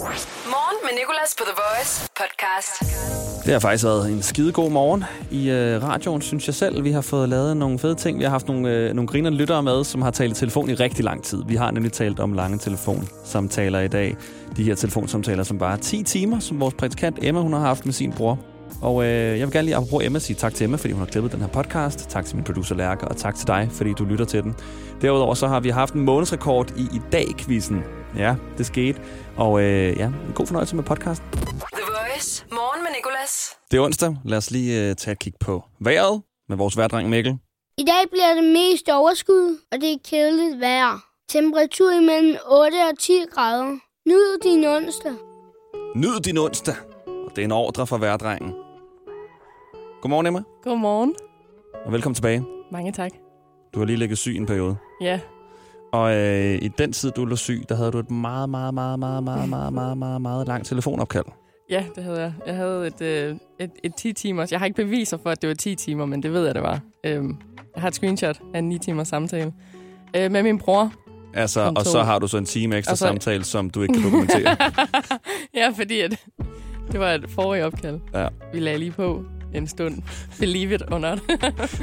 Morgen med Nicolas på The Voice podcast. Det har faktisk været en skidegod morgen i øh, radioen, synes jeg selv. Vi har fået lavet nogle fede ting. Vi har haft nogle, øh, nogle griner lyttere med, som har talt i telefon i rigtig lang tid. Vi har nemlig talt om lange telefonsamtaler i dag. De her telefonsamtaler, som bare er 10 timer, som vores praktikant Emma hun har haft med sin bror. Og øh, jeg vil gerne lige apropos Emma sige tak til Emma, fordi hun har klippet den her podcast. Tak til min producer Lærke, og tak til dig, fordi du lytter til den. Derudover så har vi haft en månedsrekord i i dag-quizzen. Ja, det skete. Og øh, ja, en god fornøjelse med podcasten. The Voice. Morgen med Nicolas. Det er onsdag. Lad os lige øh, tage et kig på vejret med vores værdreng Mikkel. I dag bliver det mest overskud, og det er kedeligt vejr. Temperatur imellem 8 og 10 grader. Nyd din onsdag. Nyd din onsdag. Og det er en ordre fra værdrengen. Godmorgen, Emma. Godmorgen. Og velkommen tilbage. Mange tak. Du har lige ligget syg en periode. Ja, Og øh, i den tid, du lå syg, der havde du et meget, meget, meget, meget, meget, meget, meget, meget, meget langt telefonopkald. ja, det havde jeg. Jeg havde et, øh, et, et 10 timers... Jeg har ikke beviser for, at det var 10 timer, men det ved jeg, det var. Øhm, jeg har et screenshot af en 9 timers samtale øh, med min bror. Altså, og så har du så en time ekstra så- samtale, som du ikke kan dokumentere. ja, fordi at, det var et forrige opkald. Ja. Vi lagde lige på en stund. Believe it or not.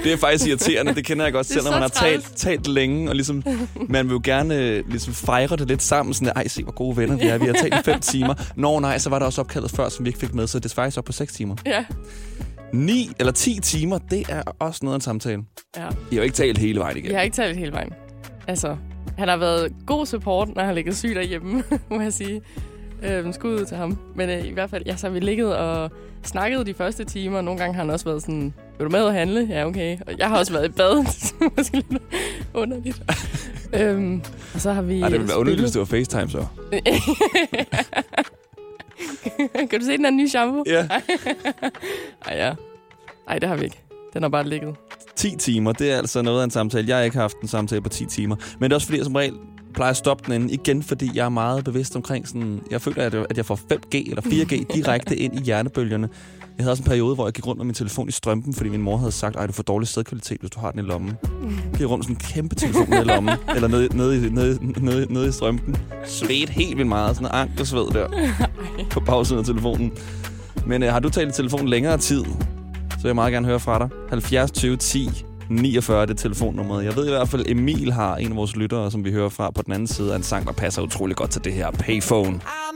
Det er faktisk irriterende, det kender jeg godt når man har talt, talt længe, og ligesom, man vil jo gerne øh, ligesom fejre det lidt sammen, sådan, ej, se hvor gode venner vi er, vi har talt i fem timer. Nå nej, så var der også opkaldet før, som vi ikke fik med, så det er faktisk op på 6 timer. ja. 9 eller 10 timer, det er også noget af en samtale. ja. I har jo ikke talt hele vejen igen. Jeg har ikke talt hele vejen. Altså, han har været god support, når han ligger syg derhjemme, må jeg sige. Øhm, skud ud til ham. Men øh, i hvert fald, ja, så har vi ligget og snakket de første timer. Nogle gange har han også været sådan, vil du med at handle? Ja, okay. Og jeg har også været i bad. det er måske lidt underligt. øhm, og så har vi Ej, det ville være underligt, hvis det var FaceTime så. kan du se den her nye shampoo? Ja. Ej, ja. Ej, det har vi ikke. Den har bare ligget. 10 timer, det er altså noget af en samtale. Jeg har ikke haft en samtale på 10 timer. Men det er også fordi, jeg som regel plejer at stoppe den. Igen, fordi jeg er meget bevidst omkring sådan... Jeg føler, at jeg- at jeg får 5G eller 4G direkte ind i hjernebølgerne. Jeg havde også en periode, hvor jeg gik rundt med min telefon i strømpen, fordi min mor havde sagt, at du får dårlig sædkvalitet, hvis du har den i lommen. Jeg gik rundt med sådan en kæmpe telefon i lommen, eller nede, nede, i- nede, nede, nede i strømpen. Svedte helt vildt meget, sådan en ankelsved der på bagsiden af telefonen. Men øh, har du talt i telefon længere tid, så vil jeg meget gerne høre fra dig. 70 20 10 49 det er telefonnummeret. Jeg ved i hvert fald, Emil har en af vores lyttere, som vi hører fra på den anden side af en sang, der passer utrolig godt til det her Payphone. I'm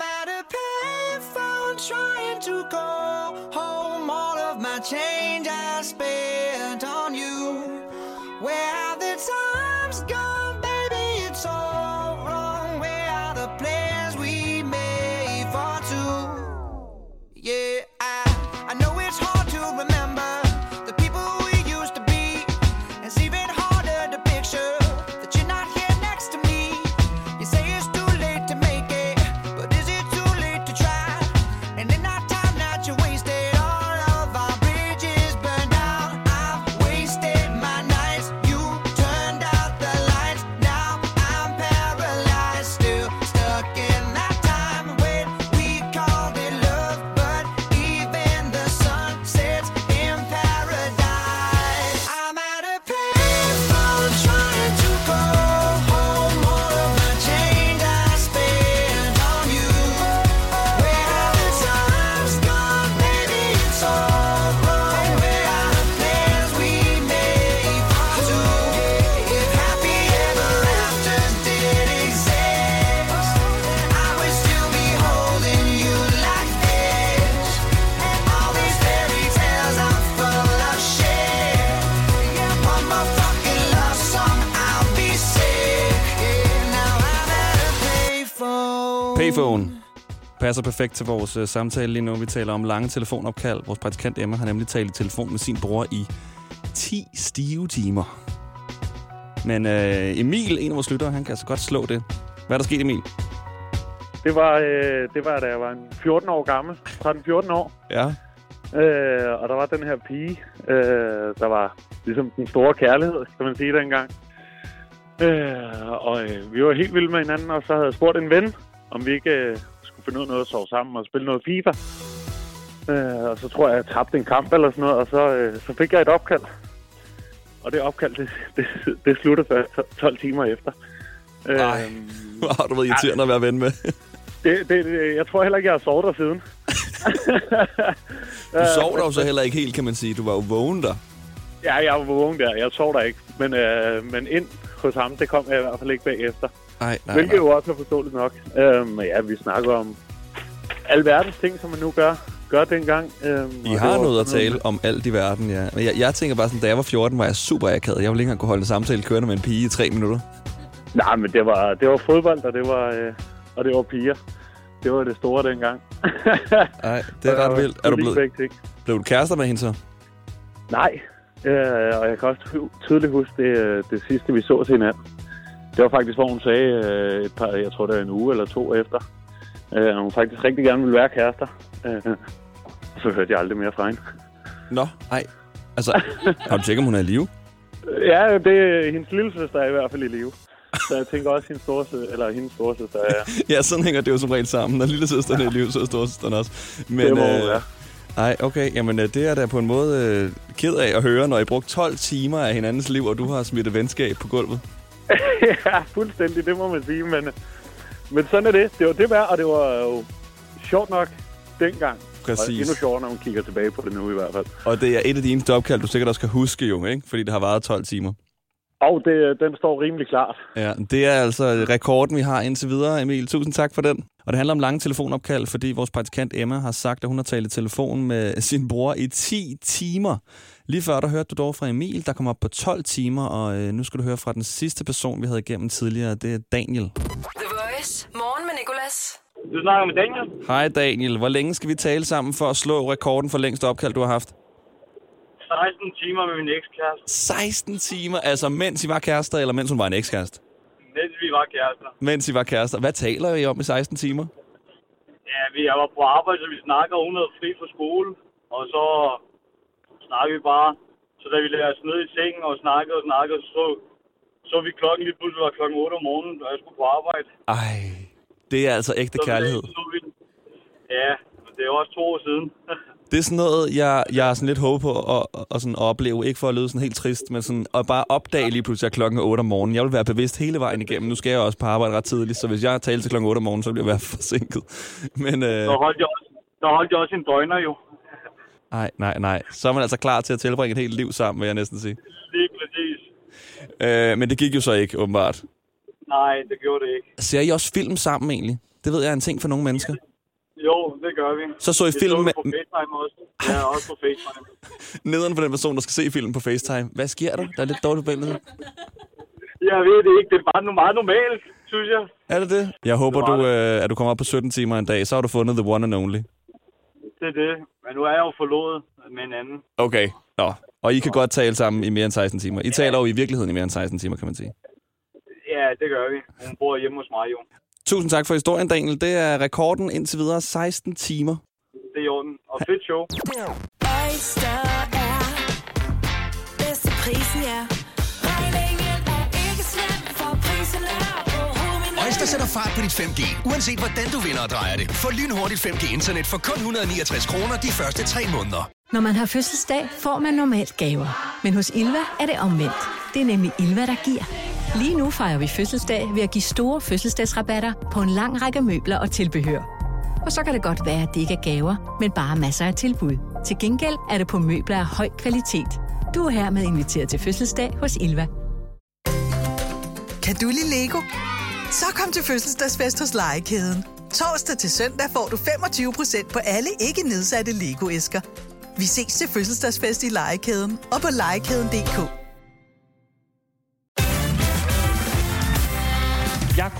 payphone. Payphone passer perfekt til vores uh, samtale lige nu. Vi taler om lange telefonopkald. Vores praktikant Emma har nemlig talt i telefon med sin bror i 10 stive timer. Men uh, Emil, en af vores lyttere, han kan altså godt slå det. Hvad er der sket, Emil? Det var, øh, det var, da jeg var en 14 år gammel. 13-14 år. Ja. Øh, og der var den her pige, øh, der var ligesom den store kærlighed, kan man sige dengang. Øh, og øh, vi var helt vilde med hinanden, og så havde jeg spurgt en ven, om vi ikke øh, skulle finde ud af noget at sove sammen og spille noget FIFA. Øh, og så tror jeg, jeg tabte en kamp eller sådan noget, og så, øh, så fik jeg et opkald. Og det opkald, det, det, det sluttede først 12 timer efter. Ej. Hvor har du været irriterende at være ven med? det, det, det, jeg tror heller ikke, jeg har sovet der siden. Du sov dog så heller ikke helt, kan man sige. Du var jo vågen der. Ja, jeg var vågen der. Jeg sov der ikke. Men, øh, men ind hos ham, det kom jeg i hvert fald ikke bagefter. Nej, nej, Hvilket jo også er forståeligt nok. Øh, men ja, vi snakker om alverdens ting, som man nu gør, gør dengang. Øh, I har noget at tale om alt i verden, ja. Men jeg, jeg tænker bare sådan, da jeg var 14, var jeg super akavet. Jeg ville ikke engang kunne holde en samtale kørende med en pige i tre minutter. Nej, men det var, det var fodbold, og det var, øh, og det var piger. Det var det store dengang. Nej, det er ret vildt. Er du blevet, blev du kærester med hende så? Nej, øh, og jeg kan også ty- tydeligt huske det, øh, det sidste, vi så til hinanden. Det var faktisk, hvor hun sagde øh, et par, jeg tror det var en uge eller to efter, øh, at hun faktisk rigtig gerne ville være kærester. Øh, så hørte jeg aldrig mere fra hende. Nå, nej. Altså, har du tjekket, om hun er i live? Ja, det er hendes lille søster er i hvert fald i live. Så jeg tænker også, hendes store søster, eller hendes store søster er... Ja, sådan hænger det jo som regel sammen. Når lille søsteren er i live, så er storsøsteren også. Men, det må øh, være. Nej, okay. Jamen, øh, det er da på en måde øh, ked af at høre, når I brugte 12 timer af hinandens liv, og du har smidt et venskab på gulvet. ja, fuldstændig, det må man sige. Men, men sådan er det. Det var det værd, og det var jo sjovt nok dengang. Og Præcis. endnu sjovere, når man kigger tilbage på det nu i hvert fald. Og det er et af de eneste opkald, du sikkert også kan huske jo, ikke? Fordi det har varet 12 timer. Og det, den står rimelig klart. Ja, det er altså rekorden, vi har indtil videre, Emil. Tusind tak for den. Og det handler om lange telefonopkald, fordi vores praktikant Emma har sagt, at hun har talt i telefon med sin bror i 10 timer. Lige før, der hørte du dog fra Emil, der kom op på 12 timer, og øh, nu skal du høre fra den sidste person, vi havde igennem tidligere. Det er Daniel. The Voice. Morgen med Nicolas. Du snakker med Daniel? Hej Daniel. Hvor længe skal vi tale sammen for at slå rekorden for længst opkald, du har haft? 16 timer med min ekskæreste, 16 timer, altså mens I var kærester, eller mens hun var en ekskæreste? mens vi var kærester. Mens I var kærester. Hvad taler I om i 16 timer? Ja, vi jeg var på arbejde, så vi snakker, hun havde fri fra skole. Og så snakkede vi bare. Så da vi lagde os ned i sengen og snakkede og snakkede, så så vi klokken lige pludselig var klokken 8 om morgenen, og jeg skulle på arbejde. Ej, det er altså ægte Så vi- kærlighed. Så vi, ja, men det er også to år siden. Det er sådan noget, jeg, jeg er sådan lidt håber på at, at, at, sådan opleve. Ikke for at lyde sådan helt trist, men sådan at bare opdage lige pludselig at klokken er 8 om morgenen. Jeg vil være bevidst hele vejen igennem. Nu skal jeg også på arbejde ret tidligt, så hvis jeg taler til klokken 8 om morgenen, så bliver jeg være forsinket. Men øh, Så holdt jeg også, så holdt jeg også en døgner jo. nej, nej, nej. Så er man altså klar til at tilbringe et helt liv sammen, vil jeg næsten sige. Lige præcis. Øh, men det gik jo så ikke, åbenbart. Nej, det gjorde det ikke. Ser I også film sammen egentlig? Det ved jeg er en ting for nogle mennesker. Jo, det gør vi. Så så I Vi film så med, på FaceTime også. Ja, også på FaceTime. nederen for den person, der skal se filmen på FaceTime. Hvad sker der? Der er lidt dårligt forbindelse. Jeg ved det ikke. Det er bare meget normalt, synes jeg. Er det det? Jeg håber, Det du, øh, at du kommer op på 17 timer en dag. Så har du fundet the one and only. Det er det. Men nu er jeg jo forlovet med en anden. Okay. Nå. Og I kan godt tale sammen i mere end 16 timer. I taler jo i virkeligheden i mere end 16 timer, kan man sige. Ja, det gør vi. Hun bor hjemme hos mig jo. Tusind tak for historien, Daniel. Det er rekorden indtil videre 16 timer. Det er i orden. Og fedt show. Oyster er bedst til prisen, ja. Er er Øjster sætter fart på dit 5G, uanset hvordan du vinder og drejer det. Få lynhurtigt 5G-internet for kun 169 kroner de første 3 måneder. Når man har fødselsdag, får man normalt gaver. Men hos Ilva er det omvendt. Det er nemlig Ilva, der giver. Lige nu fejrer vi fødselsdag ved at give store fødselsdagsrabatter på en lang række møbler og tilbehør. Og så kan det godt være, at det ikke er gaver, men bare masser af tilbud. Til gengæld er det på møbler af høj kvalitet. Du er hermed inviteret til fødselsdag hos Ilva. Kan du lide Lego? Så kom til fødselsdagsfest hos Legekæden. Torsdag til søndag får du 25% på alle ikke nedsatte Lego-æsker. Vi ses til fødselsdagsfest i Legekæden og på legekæden.dk.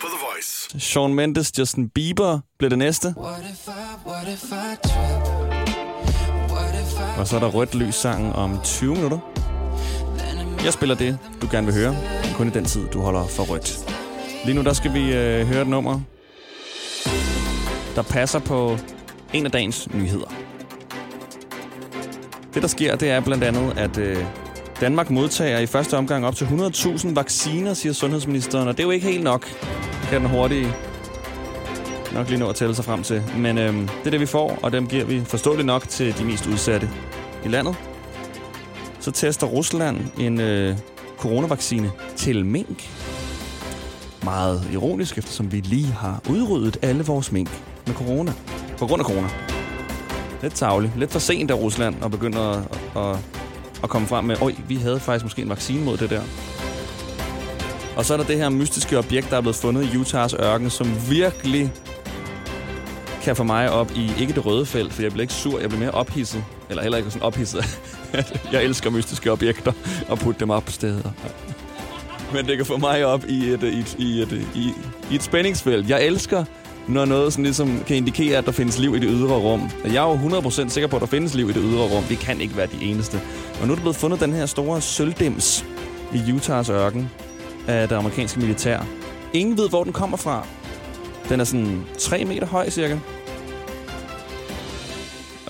På The Voice. Shawn Mendes, Justin Bieber bliver det næste. Og så er der rødt lys sangen om 20 minutter. Jeg spiller det, du gerne vil høre. men Kun i den tid, du holder for rødt. Lige nu, der skal vi øh, høre et nummer, der passer på en af dagens nyheder. Det, der sker, det er blandt andet, at øh, Danmark modtager i første omgang op til 100.000 vacciner, siger sundhedsministeren, og det er jo ikke helt nok. Kan den hurtige nok lige nå at tælle sig frem til. Men øhm, det er det, vi får, og dem giver vi forståeligt nok til de mest udsatte i landet. Så tester Rusland en øh, coronavaccine til mink. Meget ironisk, eftersom vi lige har udryddet alle vores mink med corona. På grund af corona. Lidt tavligt. Lidt for sent af Rusland at begynde at, at, at komme frem med, oj, vi havde faktisk måske en vaccine mod det der. Og så er der det her mystiske objekt, der er blevet fundet i Utahs ørken, som virkelig kan få mig op i, ikke det røde felt, for jeg bliver ikke sur, jeg bliver mere ophidset. Eller heller ikke sådan ophidset. jeg elsker mystiske objekter og putte dem op på steder. Men det kan få mig op i et, i et, i et, i, i et spændingsfelt. Jeg elsker, når noget sådan ligesom kan indikere, at der findes liv i det ydre rum. Jeg er jo 100% sikker på, at der findes liv i det ydre rum. Vi kan ikke være de eneste. Og nu er der blevet fundet den her store sølvdims i Utahs ørken af det amerikanske militær. Ingen ved, hvor den kommer fra. Den er sådan 3 meter høj cirka.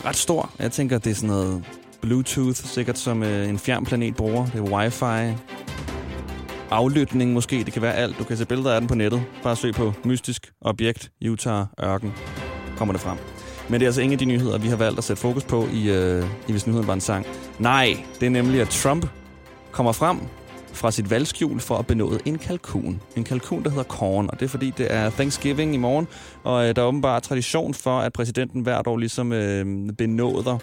Ret stor. Jeg tænker, det er sådan noget Bluetooth, sikkert som øh, en fjern planet bruger. Det er wifi. Aflytning måske, det kan være alt. Du kan se billeder af den på nettet. Bare søg på mystisk objekt, Utah ørken. Kommer det frem. Men det er altså ingen af de nyheder, vi har valgt at sætte fokus på i, øh, i Hvis Nyheden Bare en Sang. Nej, det er nemlig, at Trump kommer frem fra sit valgskjul for at benåde en kalkun. En kalkun, der hedder Korn, og det er fordi, det er Thanksgiving i morgen, og øh, der er åbenbart tradition for, at præsidenten hvert år ligesom øh, benåder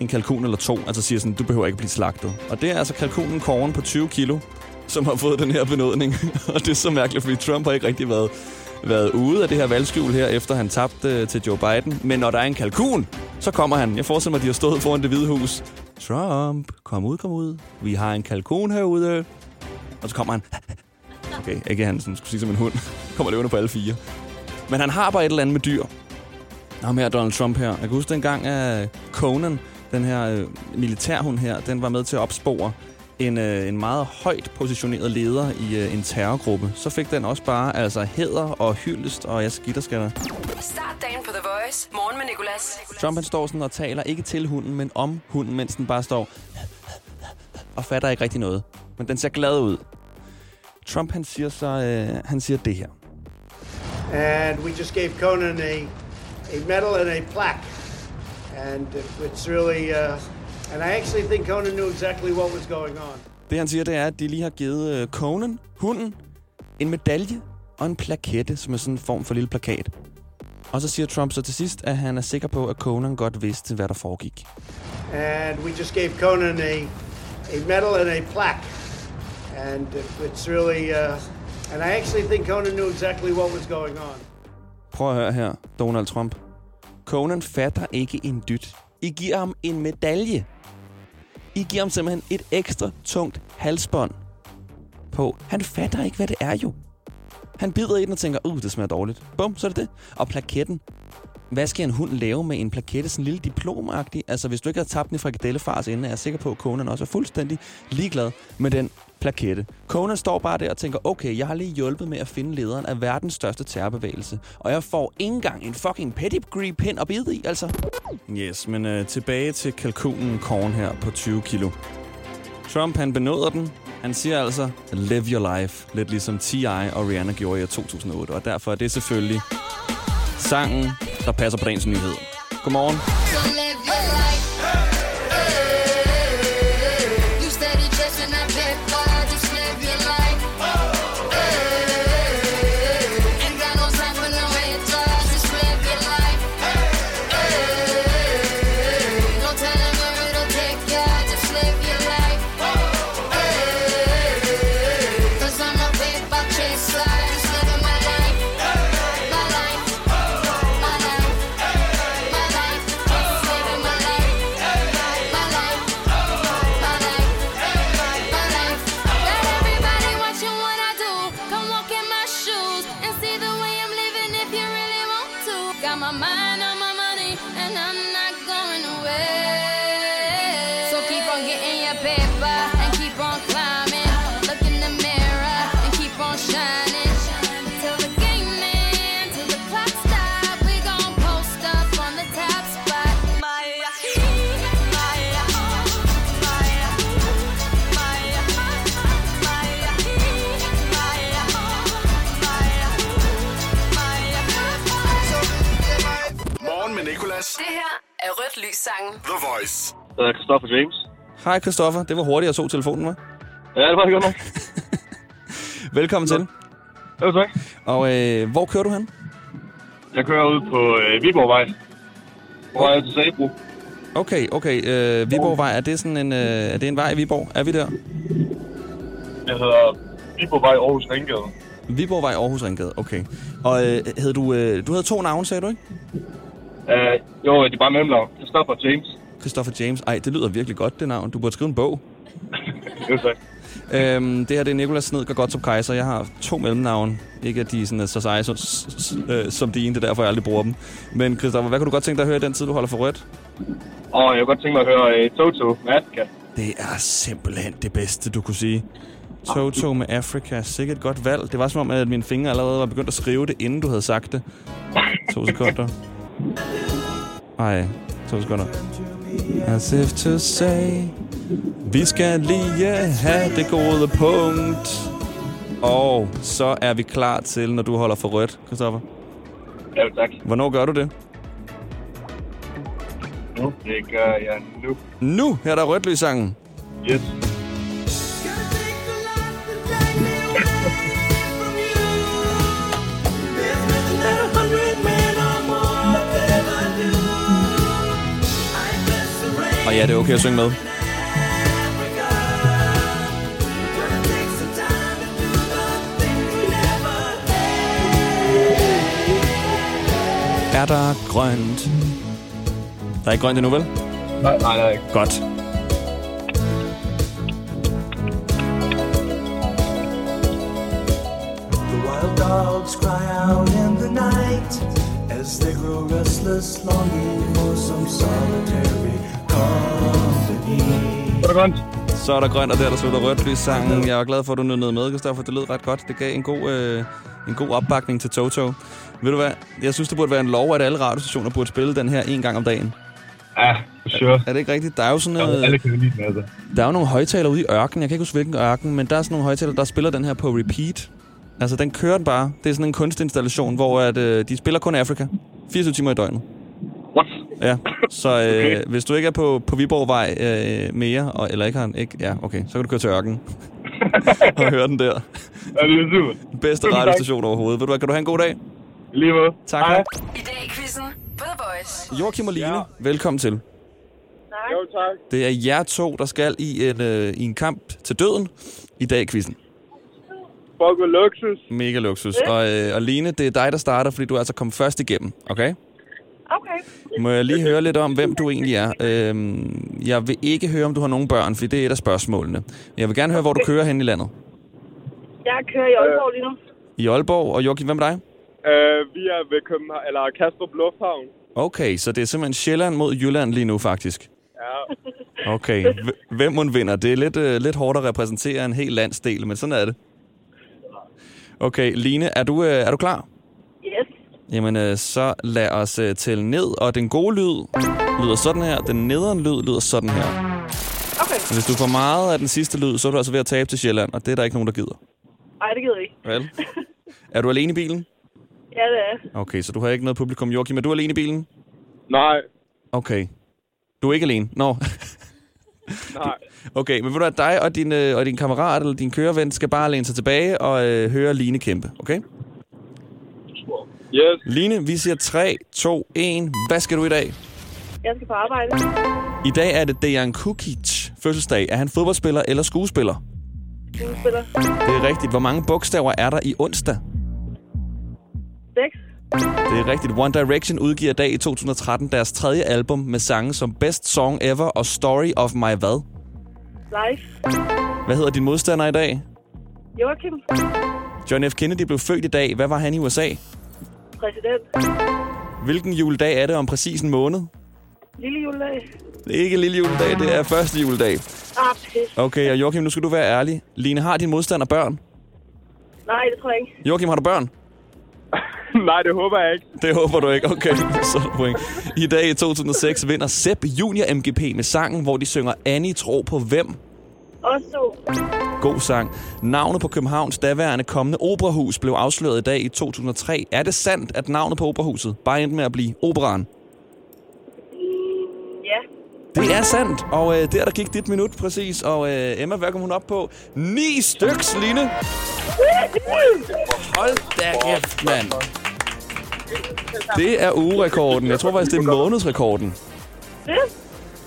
en kalkun eller to, altså siger sådan, du behøver ikke blive slagtet. Og det er altså kalkunen Korn på 20 kilo, som har fået den her benådning. og det er så mærkeligt, fordi Trump har ikke rigtig været, været ude af det her valgskjul her, efter han tabte øh, til Joe Biden. Men når der er en kalkun, så kommer han. Jeg forestiller mig, at de har stået foran det hvide hus. Trump, kom ud, kom ud. Vi har en kalkun herude. Og så kommer han. Okay, ikke han sådan, skulle sige som en hund. kommer løvende på alle fire. Men han har bare et eller andet med dyr. Ham her, Donald Trump her. Jeg kan huske dengang, at Conan, den her øh, militærhund her, den var med til at opspore en, øh, en meget højt positioneret leder i øh, en terrorgruppe. Så fik den også bare altså hæder og hyldest, og jeg skitter skal der. Start dagen på The Voice. Morgen med Nicolas. Trump han står sådan og taler ikke til hunden, men om hunden, mens den bare står og fatter ikke rigtig noget. Men den ser glad ud. Trump han siger så, øh, han siger det her. and we just gave Conan a, a medal and a plaque. And it's really, uh, and I actually think Conan knew exactly what was going on. Det han siger, det er, at de lige har givet øh, Conan, hunden, en medalje og en plakette, som er sådan en form for lille plakat. Og så siger Trump så til sidst, at han er sikker på, at Conan godt vidste, hvad der foregik. And we just gave Conan a, a medal and a plaque. And it's really, uh, and I actually think Conan knew exactly what was going on. Prøv at høre her, Donald Trump. Conan fatter ikke en dyt. I giver ham en medalje. I giver ham simpelthen et ekstra tungt halsbånd på. Han fatter ikke, hvad det er jo. Han bider i den og tænker, uh, det smager dårligt. Bum, så er det det. Og plaketten. Hvad skal en hund lave med en plakette, sådan en lille diplomagtig? Altså, hvis du ikke har tabt den i frikadellefars inde, er jeg sikker på, at Conan også er fuldstændig ligeglad med den plakette. Conan står bare der og tænker, okay, jeg har lige hjulpet med at finde lederen af verdens største terrorbevægelse, og jeg får ikke engang en fucking pedigree pind at bide i, altså. Yes, men øh, tilbage til kalkunen Korn her på 20 kilo. Trump, han benåder den. Han siger altså, live your life. Lidt ligesom T.I. og Rihanna gjorde i 2008. Og derfor er det selvfølgelig sangen, der passer på dagens nyhed. Godmorgen. Sangen. The Voice. Jeg hedder Christoffer James. Hej Christoffer, det var hurtigt, jeg tog telefonen med. Ja, det var det godt nok. Velkommen til. Jo, tak. Og øh, hvor kører du hen? Jeg kører ud på øh, Viborgvej. Hvor er jeg til Sabro. Okay, okay. Øh, Viborgvej, er det sådan en, øh, er det en vej i Viborg? Er vi der? Jeg hedder Viborgvej Aarhus Ringgade. Viborgvej, Aarhus Ringgade, okay. Og øh, hed du, øh, du havde to navne, sagde du ikke? Uh, jo, det er bare mellemnavn. Christoffer James. Christopher James. Ej, det lyder virkelig godt, det navn. Du burde skrive en bog. Jo, tak. Øhm, det her det er Nikolas Snedker Gottrup Kaiser. Jeg har to mellemnavne. Ikke at de er sådan, er så seje som, s- s- øh, som dine, det er derfor, jeg aldrig bruger dem. Men Christoffer, hvad kan du godt tænke dig at høre i den tid, du holder for rødt? Og jeg kunne godt tænke mig at høre uh, Toto med Afrika. Det er simpelthen det bedste, du kunne sige. Toto med Afrika. Sikkert et godt valg. Det var som om, at mine fingre allerede var begyndt at skrive det, inden du havde sagt det. To sekunder. Ej, to sekunder. As if to say, vi skal lige have det gode punkt. Og så er vi klar til, når du holder for rødt, Christoffer. Ja, tak. Hvornår gør du det? Nu, det gør jeg nu. Nu, her er der rødt sangen. Yes. Og ja, det er okay at synge med. Er der grønt? Der er ikke grønt endnu, vel? Nej, nej, nej. Godt. The wild dogs cry out in the night as they grow restless, longing for some solitary er det grønt. Så er der grønt, og der er der slutter rødt lys sangen. Jeg er glad for, at du nød med, Christoffer. Det lød ret godt. Det gav en god, øh, en god opbakning til Toto. Ved du hvad? Jeg synes, det burde være en lov, at alle radiostationer burde spille den her en gang om dagen. Ja, for sure. Er det ikke rigtigt? Der er jo sådan Ja, noget... alle kan lide den, altså. Der er jo nogle højtalere ude i ørkenen. Jeg kan ikke huske, hvilken ørken, men der er sådan nogle højtalere, der spiller den her på repeat. Altså, den kører den bare. Det er sådan en kunstinstallation, hvor at, øh, de spiller kun Afrika. 24 timer i døgnet. Ja, så øh, Okay. hvis du ikke er på, på Viborgvej øh, mere, og, eller ikke har en, ikke, ja, okay, så kan du køre til ørkenen og høre den der. Ja, det er super. Bedste tak. radiostation overhovedet. Ved du hvad, kan du have en god dag? Lige måde. Tak. Hej. I dag i quizzen The Voice. Joachim og Line, ja. velkommen til. Jo, tak. Det er jer to, der skal i en, øh, i en kamp til døden i dag i quizzen. Fuck luksus. Mega luksus. Og, øh, og Line, det er dig, der starter, fordi du er altså kommet først igennem, okay? Okay. Må jeg lige høre lidt om, hvem du egentlig er? Øhm, jeg vil ikke høre, om du har nogle børn, for det er et af spørgsmålene. Jeg vil gerne høre, hvor du kører hen i landet. Jeg kører i Aalborg lige nu. I Aalborg. Og Joachim, hvem er dig? Øh, vi er ved København, eller Kastrup Lufthavn. Okay, så det er simpelthen Sjælland mod Jylland lige nu, faktisk. Ja. Okay, hvem må vinder? Det er lidt, øh, lidt hårdt at repræsentere en hel landsdel, men sådan er det. Okay, Line, er du, øh, er du klar? Jamen, øh, så lad os øh, tælle ned, og den gode lyd lyder sådan her. Den nederen lyd lyder sådan her. Okay. Hvis du får meget af den sidste lyd, så er du altså ved at tabe til Sjælland, og det er der ikke nogen, der gider. Ej, det gider jeg ikke. Vel? Er du alene i bilen? Ja, det er. Okay, så du har ikke noget publikum. Joachim, er du alene i bilen? Nej. Okay. Du er ikke alene? Nå. Nej. Okay, men ved du at dig og din, øh, og din kammerat eller din køreven skal bare læne sig tilbage og øh, høre Line kæmpe, okay? Yes. Line, vi siger 3, 2, 1. Hvad skal du i dag? Jeg skal på arbejde. I dag er det Dejan Kukic fødselsdag. Er han fodboldspiller eller skuespiller? Skuespiller. Det er rigtigt. Hvor mange bogstaver er der i onsdag? 6. Det er rigtigt. One Direction udgiver i dag i 2013 deres tredje album med sange som Best Song Ever og Story of My Hvad? Live. Hvad hedder din modstander i dag? Joachim. John F. Kennedy blev født i dag. Hvad var han i USA? Præsident. Hvilken juledag er det om præcis en måned? Lille juledag. Det er ikke lille juledag, det er første juledag. Ah, pis. Okay, og Joachim, nu skal du være ærlig. Line, har din modstander børn? Nej, det tror jeg ikke. Joachim, har du børn? Nej, det håber jeg ikke. Det håber du ikke. Okay, så point. I dag i 2006 vinder Sepp Junior MGP med sangen, hvor de synger Annie tro på hvem? Også to. God sang. Navnet på Københavns daværende kommende operahus blev afsløret i dag i 2003. Er det sandt, at navnet på operahuset bare endte med at blive operan? Det er sandt, og øh, der, der gik dit minut præcis. Og øh, Emma, hvad kom hun op på? Ni styks, Line. Hold da kæft, mand. Det er ugerekorden. Jeg tror faktisk, det er månedsrekorden.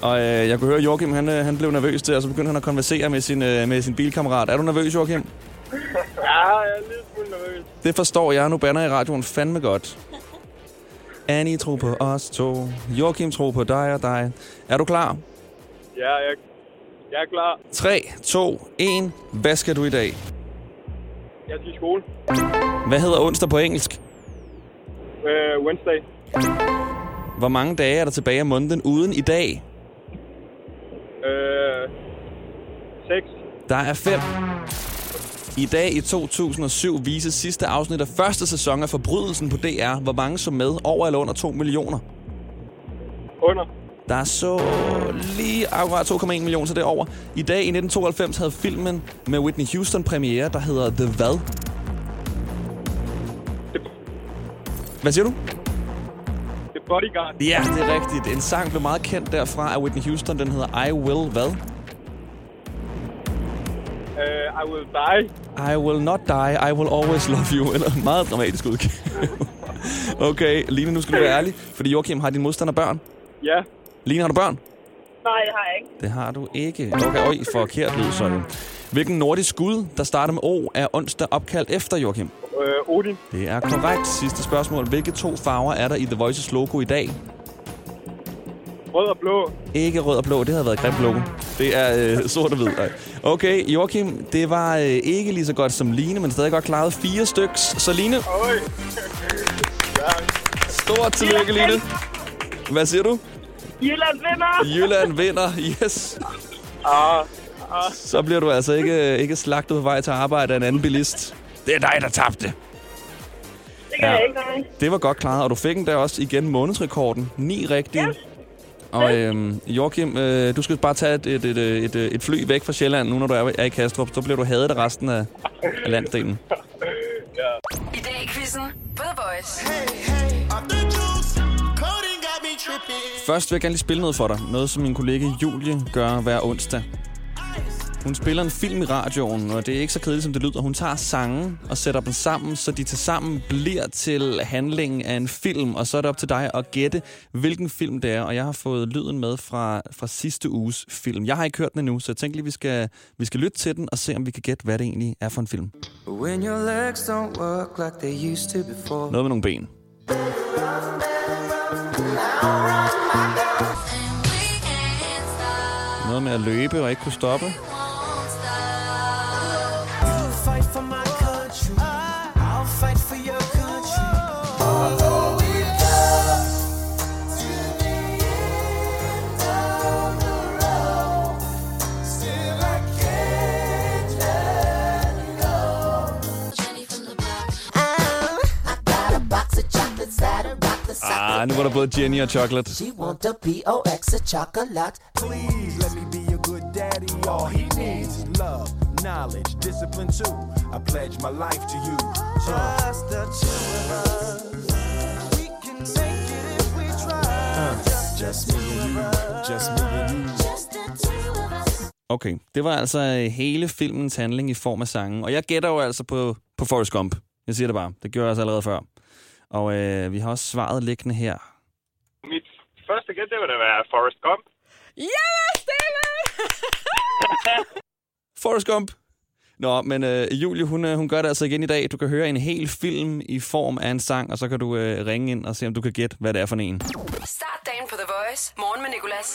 Og øh, jeg kunne høre, Joachim, han, øh, han blev nervøs der, og så begyndte han at konversere med sin, øh, med sin bilkammerat. Er du nervøs, Joachim? Ja, jeg er lidt smule nervøs. Det forstår jeg. Nu banner i radioen fandme godt. Annie tror på os to. Joachim tror på dig og dig. Er du klar? Ja, jeg, jeg er klar. 3, 2, 1. Hvad skal du i dag? Jeg er til skole. Hvad hedder onsdag på engelsk? Øh, Wednesday. Hvor mange dage er der tilbage af måneden uden i dag? Øh, 6. Der er 5. I dag i 2007 vises sidste afsnit af første sæson af Forbrydelsen på DR. Hvor mange så med? Over eller under 2 millioner? Under. Der er så lige akkurat 2,1 millioner, så det er over. I dag i 1992 havde filmen med Whitney Houston premiere, der hedder The Hvad? Hvad siger du? Bodyguard. Ja, det er rigtigt. En sang blev meget kendt derfra af Whitney Houston. Den hedder I Will Hvad? Øh, I Will Die. I will not die, I will always love you. Eller meget dramatisk udgave. okay, Line, nu skal du være ærlig. Fordi Joachim har din modstander børn. Ja. Line, har du børn? Nej, det har jeg ikke. Det har du ikke. Okay, øj, forkert lyd, sådan. Hvilken nordisk gud, der starter med O, er onsdag opkaldt efter Joachim? Øh, Odin. Det er korrekt. Sidste spørgsmål. Hvilke to farver er der i The Voices logo i dag? Rød og blå. Ikke rød og blå, det havde været et grimt logo. Det er øh, sort og hvid. Okay, Joachim, det var øh, ikke lige så godt som Line, men stadig godt klaret fire styks. Så Line, Øj. stort tillykke, Line. Hvad siger du? Jylland vinder! Jylland vinder, yes. Ah. Så bliver du altså ikke, ikke slagtet på vej til arbejde af en anden bilist. Det er dig, der tabte. Det kan Ja. jeg ikke, nej. Det var godt klaret, og du fik den der også igen månedsrekorden. Ni rigtige. Ja. Og øhm, Joachim, øh, du skal bare tage et, et, et, et, et, fly væk fra Sjælland, nu når du er, er i Kastrup. Så bliver du hadet af resten af, af landsdelen. I dag i quizzen The Voice. Først vil jeg gerne lige spille noget for dig. Noget, som min kollega Julie gør hver onsdag. Hun spiller en film i radioen, og det er ikke så kedeligt, som det lyder. Hun tager sange og sætter dem sammen, så de til sammen bliver til handlingen af en film. Og så er det op til dig at gætte, hvilken film det er. Og jeg har fået lyden med fra, fra sidste uges film. Jeg har ikke hørt den endnu, så jeg tænker lige, vi skal, vi skal lytte til den og se, om vi kan gætte, hvad det egentlig er for en film. When your legs don't work like they used to before. Noget med nogle ben. Noget med at løbe og ikke kunne stoppe. Ah, nu var der både Jenny og Chocolate. She want the B-O-X of chocolate. Please let me be a good daddy. All he needs is love, knowledge, discipline too. I pledge my life to you. Just the two of us. We can make it if we try. just me and you. Just me and you. Just the two of us. Okay, det var altså øh, hele filmens handling i form af sangen. Og jeg gætter jo altså på, på Forrest Gump. Jeg siger det bare. Det gjorde jeg altså allerede før. Og øh, vi har også svaret liggende her. Mit første gæt, det vil da være Forrest Gump. Ja, Stille! Forrest Gump. Nå, men øh, Julie, hun, øh, hun gør det altså igen i dag. Du kan høre en hel film i form af en sang, og så kan du øh, ringe ind og se, om du kan gætte, hvad det er for en. Start Voice. Morgen med Nicolas.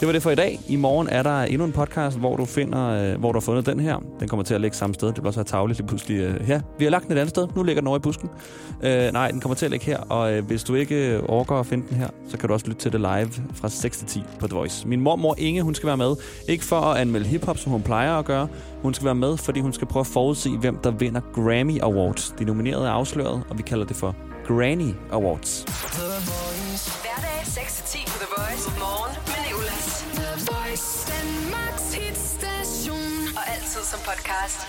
Det var det for i dag. I morgen er der endnu en podcast, hvor du finder, øh, hvor du har fundet den her. Den kommer til at ligge samme sted. Det bliver også være tavligt lige pludselig. Øh, her. Vi har lagt den et andet sted. Nu ligger den over i busken. Øh, nej, den kommer til at ligge her. Og øh, hvis du ikke øh, overgår at finde den her, så kan du også lytte til det live fra 6 til 10 på The Voice. Min mormor Inge, hun skal være med. Ikke for at anmelde hiphop, som hun plejer at gøre. Hun skal være med, fordi hun skal prøve at forudse, hvem der vinder Grammy Awards. De nominerede er afsløret, og vi kalder det for Granny Awards. Hverdag Danmarks hitstation. Og altid som podcast.